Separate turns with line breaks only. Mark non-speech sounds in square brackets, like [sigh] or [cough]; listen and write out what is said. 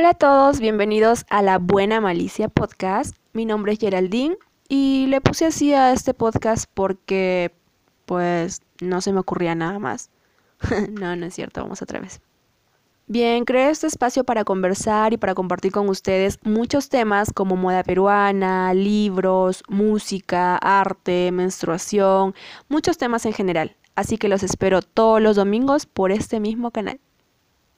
Hola a todos, bienvenidos a la Buena Malicia Podcast. Mi nombre es Geraldine y le puse así a este podcast porque pues no se me ocurría nada más. [laughs] no, no es cierto, vamos otra vez. Bien, creé este espacio para conversar y para compartir con ustedes muchos temas como moda peruana, libros, música, arte, menstruación, muchos temas en general. Así que los espero todos los domingos por este mismo canal.